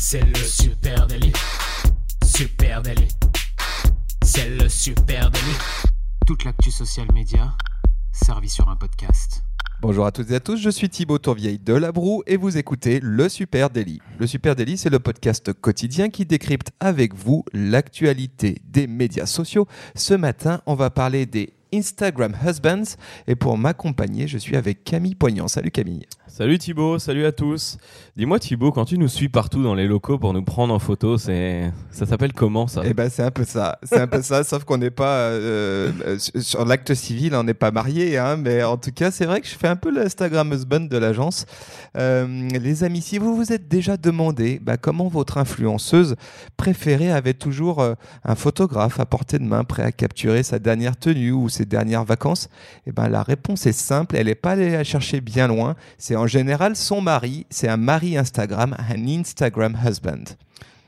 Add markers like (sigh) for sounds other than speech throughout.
C'est le super délit. Super délit. C'est le super délit. Toute l'actu social média servie sur un podcast. Bonjour à toutes et à tous, je suis Thibaut Tourvieille de La Broue et vous écoutez Le Super Daily. Le Super Daily, c'est le podcast quotidien qui décrypte avec vous l'actualité des médias sociaux. Ce matin, on va parler des Instagram Husbands et pour m'accompagner, je suis avec Camille Poignant. Salut Camille. Salut Thibaut, salut à tous. Dis-moi Thibaut, quand tu nous suis partout dans les locaux pour nous prendre en photo, c'est ça s'appelle comment ça? Eh ben c'est un peu ça, c'est un peu ça, sauf qu'on n'est pas euh, euh, sur l'acte civil, on n'est pas marié, hein, mais en tout cas c'est vrai que je fais un peu l'Instagram husband de l'agence. Euh, les amis, si vous vous êtes déjà demandé bah, comment votre influenceuse préférée avait toujours un photographe à portée de main prêt à capturer sa dernière tenue ou ses dernières vacances, eh ben la réponse est simple, elle n'est pas allée la chercher bien loin, c'est en général son mari, c'est un mari Instagram, un Instagram husband.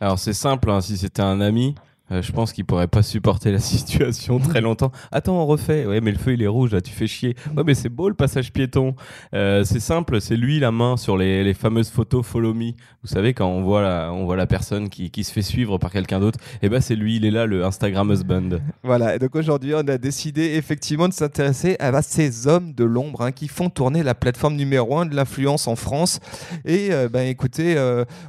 Alors c'est simple, hein, si c'était un ami, euh, je pense qu'il pourrait pas supporter la (laughs) situation très longtemps. Attends, on refait. Ouais, mais le feu il est rouge là, tu fais chier. Ouais, mais c'est beau le passage piéton. Euh, c'est simple, c'est lui la main sur les, les, fameuses photos Follow Me. Vous savez quand on voit la, on voit la personne qui, qui se fait suivre par quelqu'un d'autre. Eh ben c'est lui, il est là le Instagram husband. Voilà. Et donc aujourd'hui, on a décidé effectivement de s'intéresser à ces hommes de l'ombre hein, qui font tourner la plateforme numéro un de l'influence en France. Et euh, ben écoutez,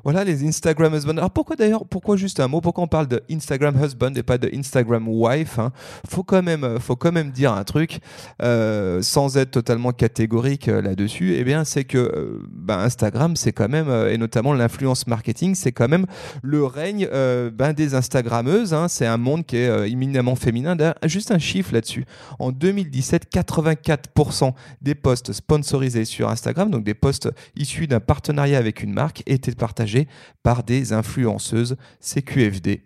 voilà les Instagram husbands. Alors pourquoi d'ailleurs, pourquoi juste un mot? Pourquoi on parle de Instagram husband et pas de Instagram wife. Hein. Faut quand même, faut quand même dire un truc euh, sans être totalement catégorique euh, là-dessus. Eh bien, c'est que euh, ben, Instagram, c'est quand même et notamment l'influence marketing, c'est quand même le règne ben, des Instagrammeuses. Hein. C'est un monde qui est éminemment féminin. Juste un chiffre là-dessus. En 2017, 84% des posts sponsorisés sur Instagram, donc des posts issus d'un partenariat avec une marque, étaient partagés par des influenceuses CQFD.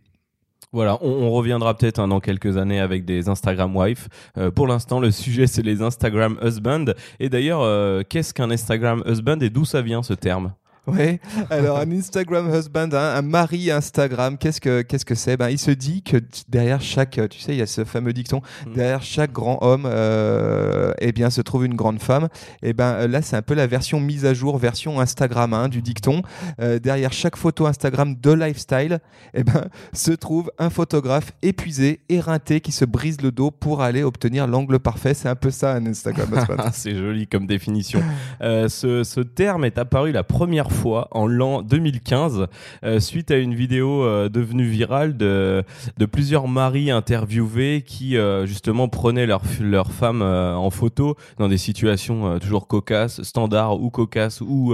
Voilà, on, reviendra peut-être hein, dans quelques années avec des Instagram wife. Euh, pour l'instant, le (laughs) sujet c'est les Instagram husband. Et d'ailleurs, euh, qu'est-ce qu'un Instagram husband et d'où ça vient ce terme? Oui, alors un Instagram husband, hein, un mari Instagram, qu'est-ce que qu'est-ce que c'est? Ben il se dit que derrière chaque, tu sais, il y a ce fameux dicton, mm. derrière chaque grand homme, euh, eh bien se trouve une grande femme. Et eh ben là c'est un peu la version mise à jour, version Instagram hein, du dicton. Euh, derrière chaque photo Instagram de lifestyle, eh ben (laughs) se trouve un photographe épuisé, éreinté, qui se brise le dos pour aller obtenir l'angle parfait. C'est un peu ça un Instagram husband. (laughs) c'est joli comme définition. Euh, ce, ce terme est apparu la première fois fois en l'an 2015 euh, suite à une vidéo euh, devenue virale de, de plusieurs maris interviewés qui euh, justement prenaient leur, leur femme en photo dans des situations toujours cocasses, standards ou cocasses ou,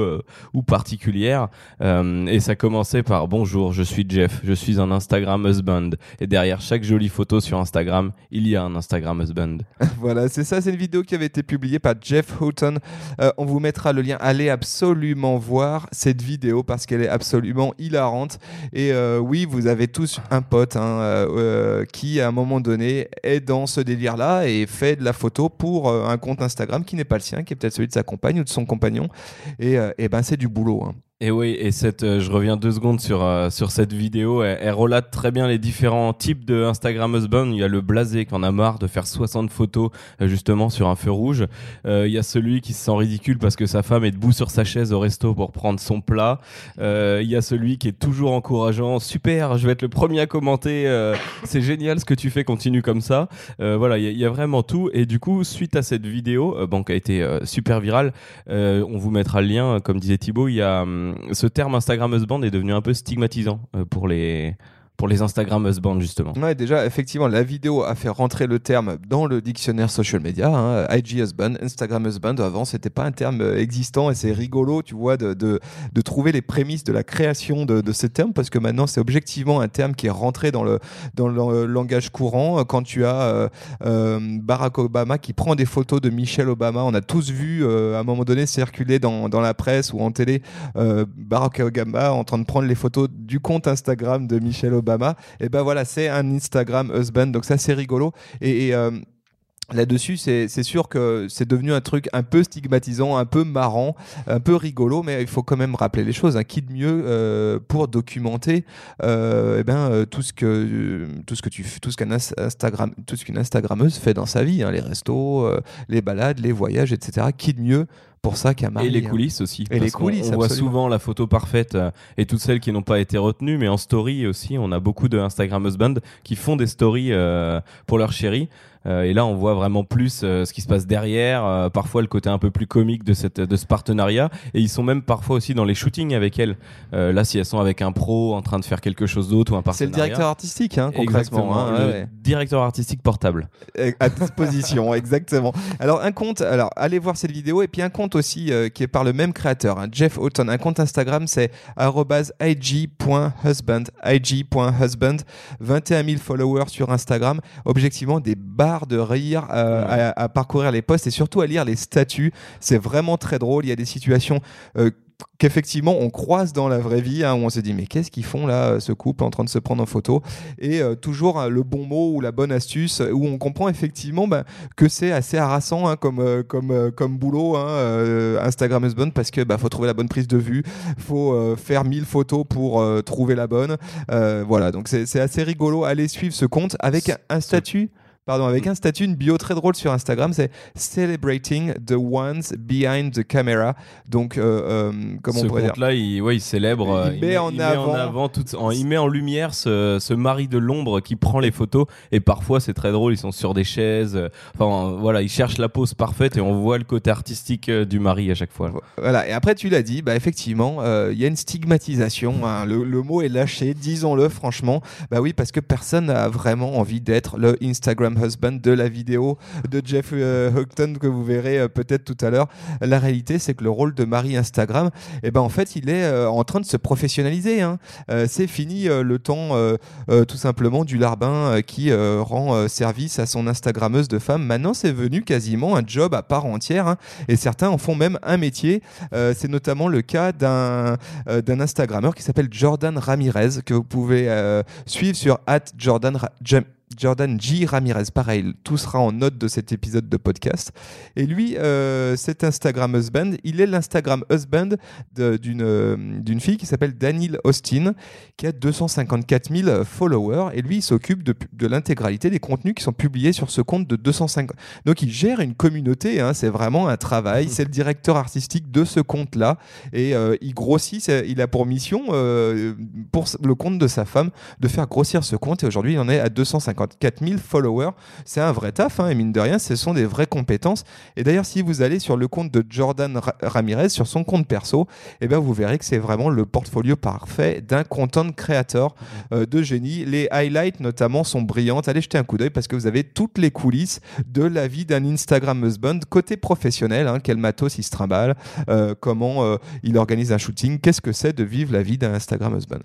ou particulières. et ça commençait par bonjour, je suis Jeff, je suis un Instagram husband. Et derrière chaque jolie photo sur Instagram, il y a un Instagram husband. (laughs) voilà, c'est ça, c'est une vidéo qui avait été publiée par Jeff Houghton. on vous mettra le lien, allez absolument voir cette vidéo parce qu'elle est absolument hilarante. Et euh, oui, vous avez tous un pote hein, euh, euh, qui, à un moment donné, est dans ce délire-là et fait de la photo pour un compte Instagram qui n'est pas le sien, qui est peut-être celui de sa compagne ou de son compagnon. Et, et ben, c'est du boulot. Hein. Et oui, et cette, euh, je reviens deux secondes sur euh, sur cette vidéo. Elle, relate très bien les différents types de Instagram husband. Il y a le blasé qui en a marre de faire 60 photos euh, justement sur un feu rouge. il y a celui qui se sent ridicule parce que sa femme est debout sur sa chaise au resto pour prendre son plat. il y a celui qui est toujours encourageant. Super, je vais être le premier à commenter. c'est génial ce que tu fais, continue comme ça. voilà, il y, y, a vraiment tout. Et du coup, suite à cette vidéo, bon, qui a été super virale, on vous mettra le lien. Comme disait Thibaut, il y a hum, ce terme Instagram husband est devenu un peu stigmatisant euh, pour les pour les Instagram husband justement. Ouais, déjà effectivement la vidéo a fait rentrer le terme dans le dictionnaire social media. Hein, IG husband, Instagram husband. Avant c'était pas un terme euh, existant et c'est rigolo, tu vois, de, de, trouver les prémices de la création de, de ce terme parce que maintenant c'est objectivement un terme qui est rentré dans le dans le langage courant. Quand tu as euh, euh, Barack Obama qui prend des photos de Michelle Obama, on a tous vu à un moment donné circuler dans, dans la presse ou en télé Barack Obama en train de prendre les photos du compte Instagram de Michelle Obama et ben voilà, c'est un Instagram husband, donc ça c'est rigolo. Et, euh, Là-dessus, c'est sûr que c'est devenu un truc un peu stigmatisant, un peu marrant, un peu rigolo, mais il faut quand même rappeler les choses. Hein. Qui de mieux euh, pour documenter euh, eh ben, tout ce que tout ce que tu tout ce qu'un Instagram tout ce qu'une Instagrammeuse fait dans sa vie, hein, les restos, les balades, les voyages, etc. Qui de mieux pour ça qu'un mari. Et les hein. coulisses aussi. Et les Parce coulisses, On voit souvent la photo parfaite euh, et toutes celles qui n'ont pas été retenues, mais en story aussi, on a beaucoup de Instagram husband qui font des stories euh, pour leur chérie. Euh, et là, on voit vraiment plus euh, ce qui se passe derrière, euh, parfois le côté un peu plus comique de, cette, de ce partenariat. Et ils sont même parfois aussi dans les shootings avec elle. Euh, là, si elles sont avec un pro en train de faire quelque chose d'autre ou un C'est partenariat. le directeur artistique, hein, concrètement. Hein, le ouais, directeur artistique portable. À disposition, (laughs) exactement. Alors un compte, alors allez voir cette vidéo et puis un compte aussi euh, qui est par le même créateur, hein, Jeff Houghton. Un compte Instagram, c'est @ig.husband, ig.husband, 21 000 followers sur Instagram. Objectivement, des barres de rire euh, Ouais. à, à parcourir les posts et surtout à lire les statuts. C'est vraiment très drôle. Il y a des situations. Euh, qu'effectivement on croise dans la vraie vie hein, où on se dit mais qu'est-ce qu'ils font là ce couple en train de se prendre en photo? Et euh, toujours euh, le bon mot ou la bonne astuce où on comprend effectivement bah, que c'est assez harassant hein, comme, euh, comme, euh, comme boulot hein, euh, Instagram husband parce que bah, faut trouver la bonne prise de vue faut euh, faire 1000 photos pour euh, trouver la bonne Euh, voilà. Donc c'est assez rigolo. Allez suivre ce compte avec un statut Pardon, avec un statut, une bio très drôle sur Instagram, c'est Celebrating the ones behind the camera. Donc, euh, euh, comment ce on pourrait dire compte-là, il, ouais, il célèbre, Il euh, met en avant- tout- en- il met en lumière ce, ce mari de l'ombre qui prend les photos. Et parfois, c'est très drôle, ils sont sur des chaises. euh, Enfin, voilà, ils cherchent la pose parfaite et on voit le côté artistique euh, du mari à chaque fois. Voilà, et après tu l'as dit, bah effectivement, euh, il y a une stigmatisation, hein, le, le mot est lâché, disons-le franchement. Bah oui, parce que personne n'a vraiment envie d'être le Instagram husband de la vidéo de Jeff euh, Houghton que vous verrez euh, peut-être tout à l'heure. La réalité, c'est que le rôle de Marie Instagram, eh ben en fait, il est euh, en train de se professionnaliser. hein. C'est fini le temps tout simplement du larbin qui rend service à son Instagrammeuse de femme. Maintenant, c'est venu quasiment un job à part entière. hein et certains en font même un métier. C'est notamment le cas d'un d'un Instagrammeur qui s'appelle Jordan Ramirez que vous pouvez suivre sur Jordan Ra- Jam- Jordan J. Ramirez, pareil, tout sera en note de cet épisode de podcast. Et lui, euh, cet Instagram husband, il est l'Instagram husband d'une euh, d'une fille qui s'appelle Daniel Austin, qui a 254 000 followers. Et lui, il s'occupe de, de l'intégralité des contenus qui sont publiés sur ce compte de 250. Donc, il gère une communauté, hein, c'est vraiment un travail. (laughs) C'est le directeur artistique de ce compte-là. Et euh, il grossit, il a pour mission, euh, pour le compte de sa femme, de faire grossir ce compte. Et aujourd'hui, il en est à 254 000 followers. C'est un vrai taf, hein, et mine de rien, ce sont des vraies compétences. Et d'ailleurs, si vous allez sur le compte de Jordan Ra- Ramirez, sur son compte perso, eh ben, vous verrez que c'est vraiment le portfolio parfait d'un content créateur euh, de génie. Les highlights, notamment, sont brillantes. Allez jeter un coup d'œil parce que vous avez toutes les coulisses de la vie d'un Instagram husband côté professionnel. hein, quel matos il se trimballe, euh, comment euh, il organise un shooting, qu'est-ce que c'est de vivre la vie d'un Instagram husband.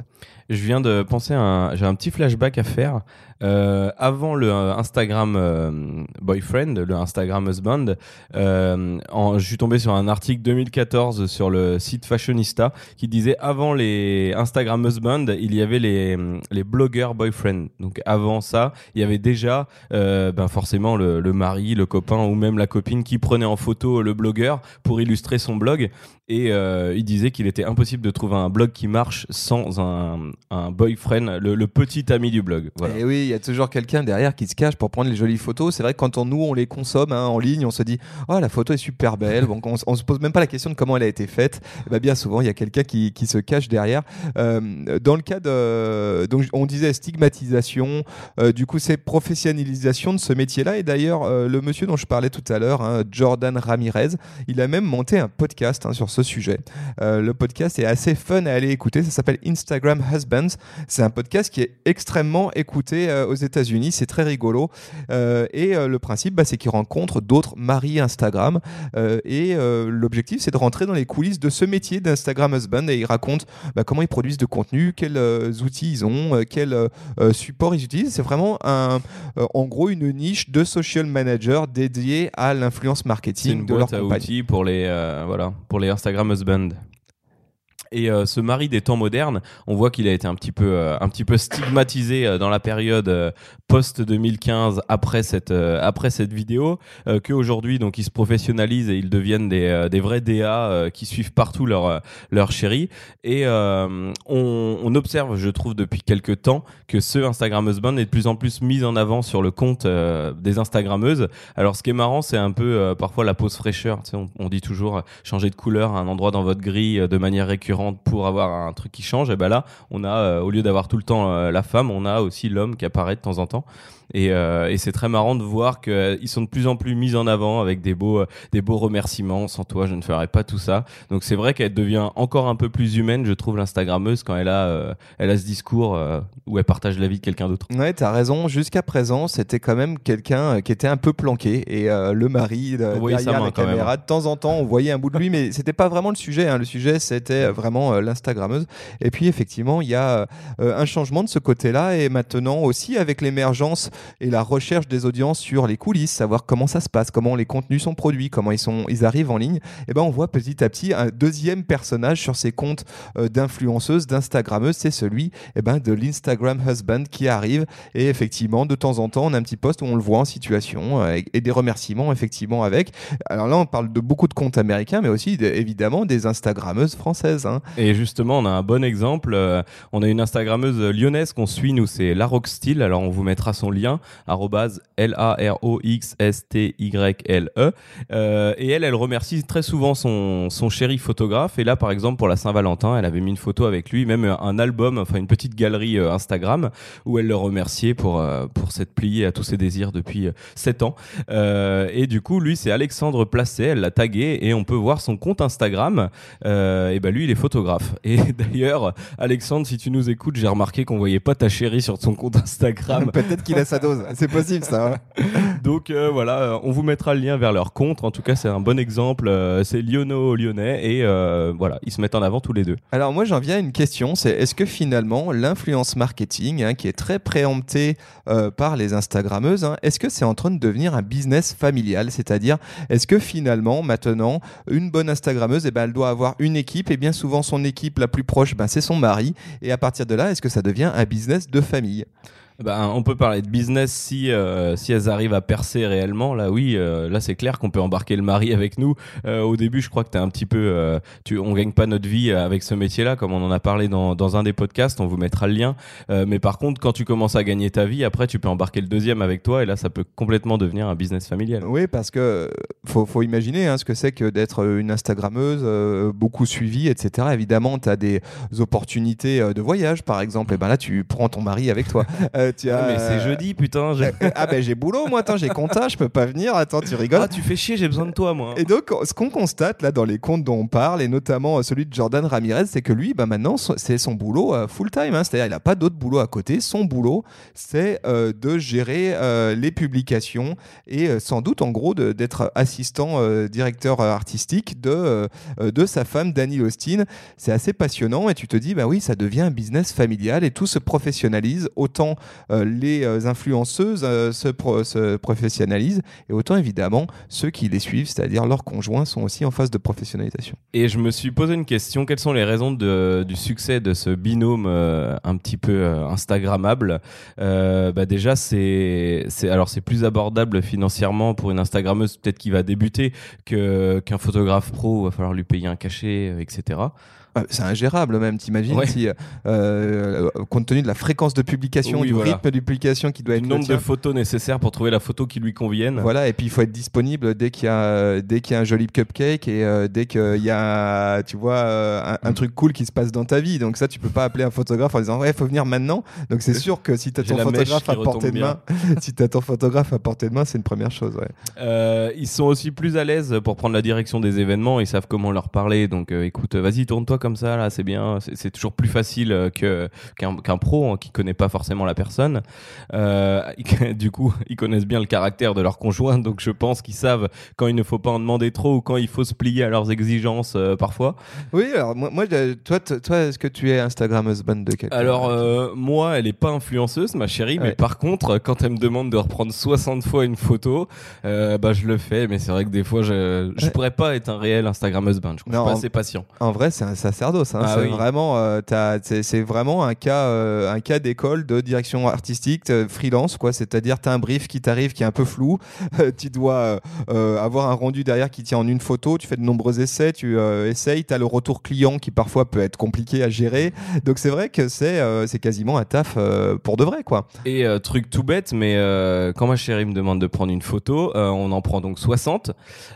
Je viens de penser à un, j'ai un petit flashback à faire. Euh, avant le euh, Instagram euh, boyfriend, le Instagram husband, euh, je suis tombé sur un article 2014 sur le site Fashionista qui disait avant les Instagram husband, il y avait les, les blogueurs boyfriend. Donc avant ça, il y avait déjà euh, ben forcément le, le mari, le copain ou même la copine qui prenait en photo le blogueur pour illustrer son blog. Et euh, il disait qu'il était impossible de trouver un blog qui marche sans un, boyfriend, le, petit ami du blog. Voilà. Et oui, il y a toujours quelqu'un derrière qui se cache pour prendre les jolies photos. C'est vrai que quand on, nous, on les consomme hein, en ligne, on se dit Oh, la photo est super belle. Bon, on, on se pose même pas la question de comment elle a été faite. Ben, bien souvent, il y a quelqu'un qui, se cache derrière. Euh, dans le cas de. Donc, on disait stigmatisation, euh, du coup, c'est professionnalisation de ce métier-là. Et d'ailleurs, le monsieur dont je parlais tout à l'heure, hein, Jordan Ramirez, il a même monté un podcast hein, sur ce sujet. Euh, le podcast est assez fun à aller écouter. Ça s'appelle Instagram Husbands. C'est un podcast qui est extrêmement écouté euh, aux États-Unis. C'est très rigolo. Euh, et le principe, bah, c'est qu'il rencontre d'autres maris Instagram. Et l'objectif, c'est de rentrer dans les coulisses de ce métier d'Instagram Husband. Et il raconte bah, comment ils produisent de contenu, quels outils ils ont, quels supports ils utilisent. C'est vraiment un, en gros une niche de social manager dédiée à l'influence C'est une marketing de leur boîte à compagnie. outils pour les, voilà, pour les Instagram husband. Et euh, ce mari des temps modernes, on voit qu'il a été un petit peu, euh, un petit peu stigmatisé euh, dans la période post 2015 après cette après cette vidéo que aujourd'hui donc ils se professionnalisent et ils deviennent des, des vrais DA qui suivent partout leur leur chérie et on, on, observe je trouve depuis quelques temps que ce Instagrammeuse Band est de plus en plus mis en avant sur le compte des Instagrammeuses. Alors ce qui est marrant c'est un peu parfois la pause fraîcheur. Sais, on, dit toujours changer de couleur à un endroit dans votre grille de manière récurrente pour avoir un truc qui change. Et ben là, on a au lieu d'avoir tout le temps la femme, on a aussi l'homme qui apparaît de temps en temps. Et, euh, et c'est très marrant de voir qu'ils euh, sont de plus en plus mis en avant avec des beaux, euh, des beaux remerciements. Sans toi, je ne ferais pas tout ça. Donc c'est vrai qu'elle devient encore un peu plus humaine, je trouve, l'Instagrammeuse quand elle a, elle a ce discours où elle partage la vie de quelqu'un d'autre. Ouais, t'as raison. Jusqu'à présent, c'était quand même quelqu'un qui était un peu planqué et le mari derrière la caméra. De temps en temps, on voyait un bout de lui, mais c'était pas vraiment le sujet. Hein. Le sujet, c'était vraiment l'Instagrammeuse. Et puis effectivement, il y a un changement de ce côté-là et maintenant aussi avec l'émergence et la recherche des audiences sur les coulisses, savoir comment ça se passe, comment les contenus sont produits, comment ils, sont, ils arrivent en ligne, et eh ben on voit petit à petit un deuxième personnage sur ces comptes euh, d'influenceuses, d'instagrammeuses, c'est celui et eh ben, de l'Instagram husband qui arrive et effectivement de temps en temps on a un petit post où on le voit en situation euh, et, des remerciements effectivement avec. Alors là on parle de beaucoup de comptes américains mais aussi évidemment des instagrammeuses françaises. Hein. Et justement on a un bon exemple, euh, on a une instagrammeuse lyonnaise qu'on suit nous c'est La Rock Style, alors on vous mettra son lien L-A-R-O-X-S-T-Y-L-E. Euh, et elle, elle remercie très souvent son, son chéri photographe. Et là, par exemple, pour la Saint-Valentin, elle avait mis une photo avec lui, même un album, enfin une petite galerie euh, Instagram, où elle le remerciait pour, euh, pour s'être plié à tous ses désirs depuis 7 ans. et du coup, lui, c'est Alexandre Placé, elle l'a tagué, et on peut voir son compte Instagram. et ben lui, il est photographe. Et (laughs) d'ailleurs, Alexandre, si tu nous écoutes, j'ai remarqué qu'on voyait pas ta chérie sur son compte Instagram. (laughs) Peut-être qu'il a sa c'est possible ça. (laughs) Donc euh, voilà, euh, on vous mettra le lien vers leur compte. En tout cas, c'est un bon exemple. Euh, c'est Liono Lyonnais et voilà, ils se mettent en avant tous les deux. Alors moi, j'en viens à une question. C'est est-ce que finalement l'influence marketing, hein, qui est très préemptée par les Instagrammeuses, hein, est-ce que c'est en train de devenir un business familial? C'est-à-dire, est-ce que finalement, maintenant, une bonne Instagrammeuse, eh ben, elle doit avoir une équipe et bien souvent son équipe la plus proche, ben, c'est son mari. Et à partir de là, est-ce que ça devient un business de famille? Ben, on peut parler de business si euh, si elles arrivent à percer réellement. Là, oui, euh, là c'est clair qu'on peut embarquer le mari avec nous. Euh, au début, je crois que t'es un petit peu, tu, on gagne pas notre vie avec ce métier-là, comme on en a parlé dans, dans un des podcasts. On vous mettra le lien. mais par contre, quand tu commences à gagner ta vie, après, tu peux embarquer le deuxième avec toi, et là, ça peut complètement devenir un business familial. Oui, parce que faut, faut imaginer hein, ce que c'est que d'être une Instagrammeuse, beaucoup suivie, etc. Évidemment, tu as des opportunités de voyage, par exemple. Et ben là, tu prends ton mari avec toi. (laughs) Ah, mais c'est jeudi, putain. ah ben j'ai boulot, moi. Attends, j'ai compta, je peux pas venir. Attends, tu rigoles. Ah, tu fais chier, j'ai besoin de toi, moi. Et donc, ce qu'on constate là dans les comptes dont on parle, et notamment euh, celui de Jordan Ramirez, c'est que lui, bah maintenant, c'est son boulot euh, full time. Hein. C'est-à-dire, il n'a pas d'autre boulot à côté. Son boulot, c'est euh, de gérer les publications et sans doute, en gros, d'être assistant directeur artistique de de sa femme, Dani Austin. C'est assez passionnant et tu te dis, bah oui, ça devient un business familial et tout se professionnalise autant les euh, influenceuses euh, se, se, professionnalisent et autant évidemment ceux qui les suivent, c'est-à-dire leurs conjoints, sont aussi en phase de professionnalisation. Et je me suis posé une question quelles sont les raisons du succès de ce binôme un petit peu Instagrammable bah Déjà, c'est plus abordable financièrement pour une Instagrammeuse peut-être qui va débuter qu'un photographe pro. Il va falloir lui payer un cachet, etc. Ah, c'est ingérable même, t'imagines si, euh, euh, compte tenu de la fréquence de publication, du rythme de publication qui doit être le nombre de photos nécessaires pour trouver la photo qui lui convienne. Voilà, et puis il faut être disponible dès qu'il y a dès qu'il y a un joli cupcake et euh, dès qu'il y a tu vois un, truc cool qui se passe dans ta vie. Donc ça, tu peux pas appeler un photographe en disant ouais, faut venir maintenant. Donc c'est sûr que si tu as ton photographe à portée de main, (laughs) si tu as ton photographe à portée de main, c'est une première chose. Ouais. ils sont aussi plus à l'aise pour prendre la direction des événements. Ils savent comment leur parler. Donc écoute, vas-y, tourne-toi comme ça, là, c'est bien. C'est toujours plus facile euh, que qu'un pro hein, qui connaît pas forcément la personne. Euh, (laughs) du coup, ils connaissent bien le caractère de leur conjoint, donc je pense qu'ils savent quand il ne faut pas en demander trop ou quand il faut se plier à leurs exigences euh, parfois. Oui, alors moi, toi, toi, est-ce que tu es Instagram husband de quelqu'un? Alors moi, elle est pas influenceuse, ma chérie, mais par contre, quand elle me demande de reprendre 60 fois une photo, bah je le fais, mais c'est vrai que des fois, je je pourrais pas être un réel Instagram husband. Je suis pas assez patient. En vrai, ça, ça, sacerdoce. hein. Ah c'est oui. vraiment, euh, t'as- c'est vraiment un cas, euh, un cas d'école de direction artistique euh, freelance, quoi. C'est-à-dire, tu as un brief qui t'arrive qui est un peu flou. (laughs) tu dois euh, euh, avoir un rendu derrière qui tient en une photo. Tu fais de nombreux essais, tu euh, essayes. Tu as le retour client qui parfois peut être compliqué à gérer. Donc c'est vrai que c'est euh, c'est quasiment un taf euh, pour de vrai, quoi. Et euh, truc tout bête, mais euh, quand ma chérie me demande de prendre une photo, euh, on en prend donc 60.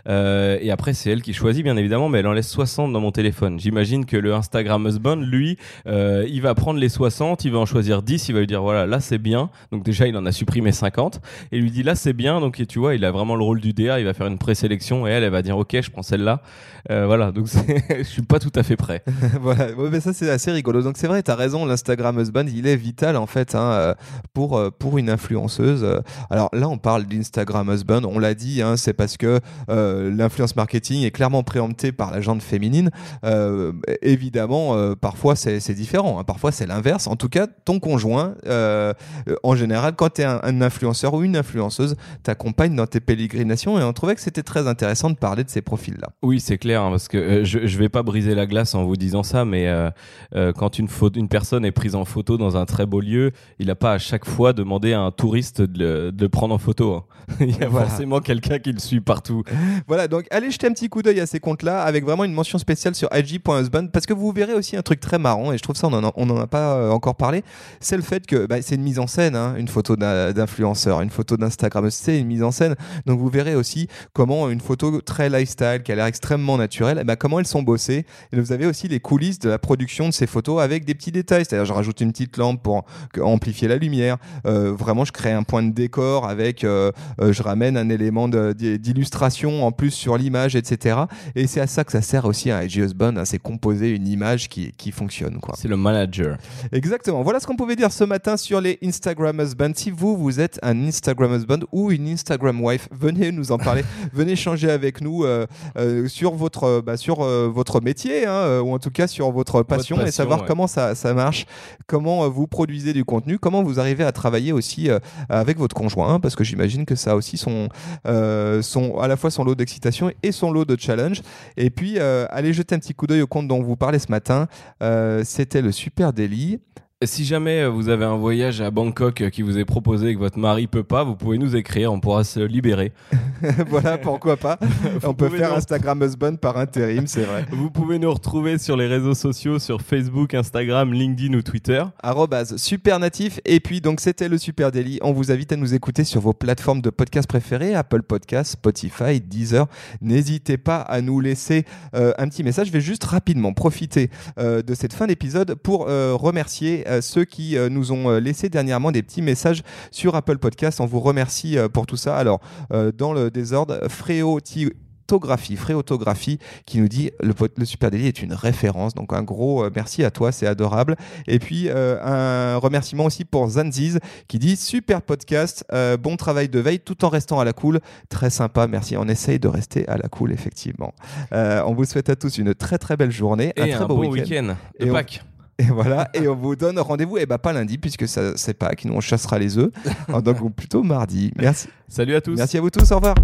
euh, et après, c'est elle qui choisit, bien évidemment, mais elle en laisse 60 dans mon téléphone. J'imagine que le Instagram husband, lui, euh, il va prendre les 60, il va en choisir 10, il va lui dire voilà, là c'est bien. Donc déjà, il en a supprimé 50. Et lui dit là c'est bien. Donc tu vois, il a vraiment le rôle du DA, il va faire une présélection et elle, elle va dire ok, je prends celle-là. Euh, voilà, donc (laughs) je suis pas tout à fait prêt. (laughs) voilà, mais ça c'est assez rigolo. Donc c'est vrai, tu as raison, l'Instagram husband, il est vital en fait hein, euh, pour, pour une influenceuse. Alors là, on parle d'Instagram husband, on l'a dit, hein, c'est parce que l'influence marketing est clairement préemptée par la gente féminine. Évidemment, euh, parfois c'est différent, hein. parfois c'est l'inverse. En tout cas, ton conjoint, euh, euh, en général, quand tu es un, un influenceur ou une influenceuse, t'accompagne dans tes pérégrinations et on trouvait que c'était très intéressant de parler de ces profils-là. Oui, c'est clair, hein, parce que euh, je, je vais pas briser la glace en vous disant ça, mais quand une, une personne est prise en photo dans un très beau lieu, il n'a pas à chaque fois demandé à un touriste de le, de le prendre en photo. hein. (laughs) il y a Voilà. forcément quelqu'un qui le suit partout. Voilà, donc allez jeter un petit coup d'œil à ces comptes-là avec vraiment une mention spéciale sur IG.husband parce que vous verrez aussi un truc très marrant et je trouve ça, on en a, on en a pas euh, encore parlé, c'est le fait que bah, c'est une mise en scène, hein, une photo d'influenceur, une photo d'Instagram, c'est une mise en scène. Donc vous verrez aussi comment une photo très lifestyle, qui a l'air extrêmement naturelle, eh ben, comment elles sont bossées. Et vous avez aussi les coulisses de la production de ces photos avec des petits détails, c'est-à-dire je rajoute une petite lampe pour amplifier la lumière, Euh, vraiment je crée un point de décor avec, euh, je ramène un élément d'illustration en plus sur l'image, etc. Et c'est à ça que ça sert aussi à IG Husband, hein, c'est composer une image qui, qui fonctionne. C'est le manager. Exactement. Voilà ce qu'on pouvait dire ce matin sur les Instagram husbands. Si vous, vous êtes un Instagram husband ou une Instagram wife, venez nous en parler. (laughs) venez changer avec nous euh, euh, sur votre, euh, bah, sur euh, votre métier hein, ou en tout cas sur votre passion, et passion, savoir ouais. comment ça, ça marche, comment vous produisez du contenu, comment vous arrivez à travailler aussi avec votre conjoint, hein, parce que j'imagine que ça a aussi son, son, à la fois son lot d'excitation et son lot de challenge. Et puis, allez jeter un petit coup d'œil au compte dont vous parlait ce matin. Euh, C'était le Super Daily. Si jamais euh, vous avez un voyage à Bangkok euh, qui vous est proposé et que votre mari peut pas, vous pouvez nous écrire, on pourra se libérer. (laughs) voilà, pourquoi pas. (laughs) On peut faire nous- Instagram husband par intérim, c'est vrai. (laughs) Vous pouvez nous retrouver sur les réseaux sociaux, sur Facebook, Instagram, LinkedIn ou Twitter. Arrobase super natif. Et puis, donc, c'était le Super Daily. On vous invite à nous écouter sur vos plateformes de podcast préférées, Apple Podcasts, Spotify, Deezer. N'hésitez pas à nous laisser euh, un petit message. Je vais juste rapidement profiter euh, de cette fin d'épisode pour euh, remercier ceux qui euh, nous ont euh, laissé dernièrement des petits messages sur Apple Podcasts. On vous remercie euh, pour tout ça. Alors, euh, dans le désordre, Fréo Autographie, Fréautographie qui nous dit le, le Super Daily est une référence. Donc un gros euh, merci à toi, c'est adorable. Et puis euh, un remerciement aussi pour Zanziz qui dit super podcast, euh, bon travail de veille tout en restant à la cool. Très sympa, merci. On essaye de rester à la cool, effectivement. Euh, on vous souhaite à tous une très très belle journée, Et un très un beau bon week-end. Et de on- Pâques. Et voilà, et on vous donne rendez-vous, et bah pas lundi puisque ça c'est Pâques, nous on chassera les œufs, (laughs) donc plutôt mardi. Merci, Salut à tous. merci à vous tous, au revoir.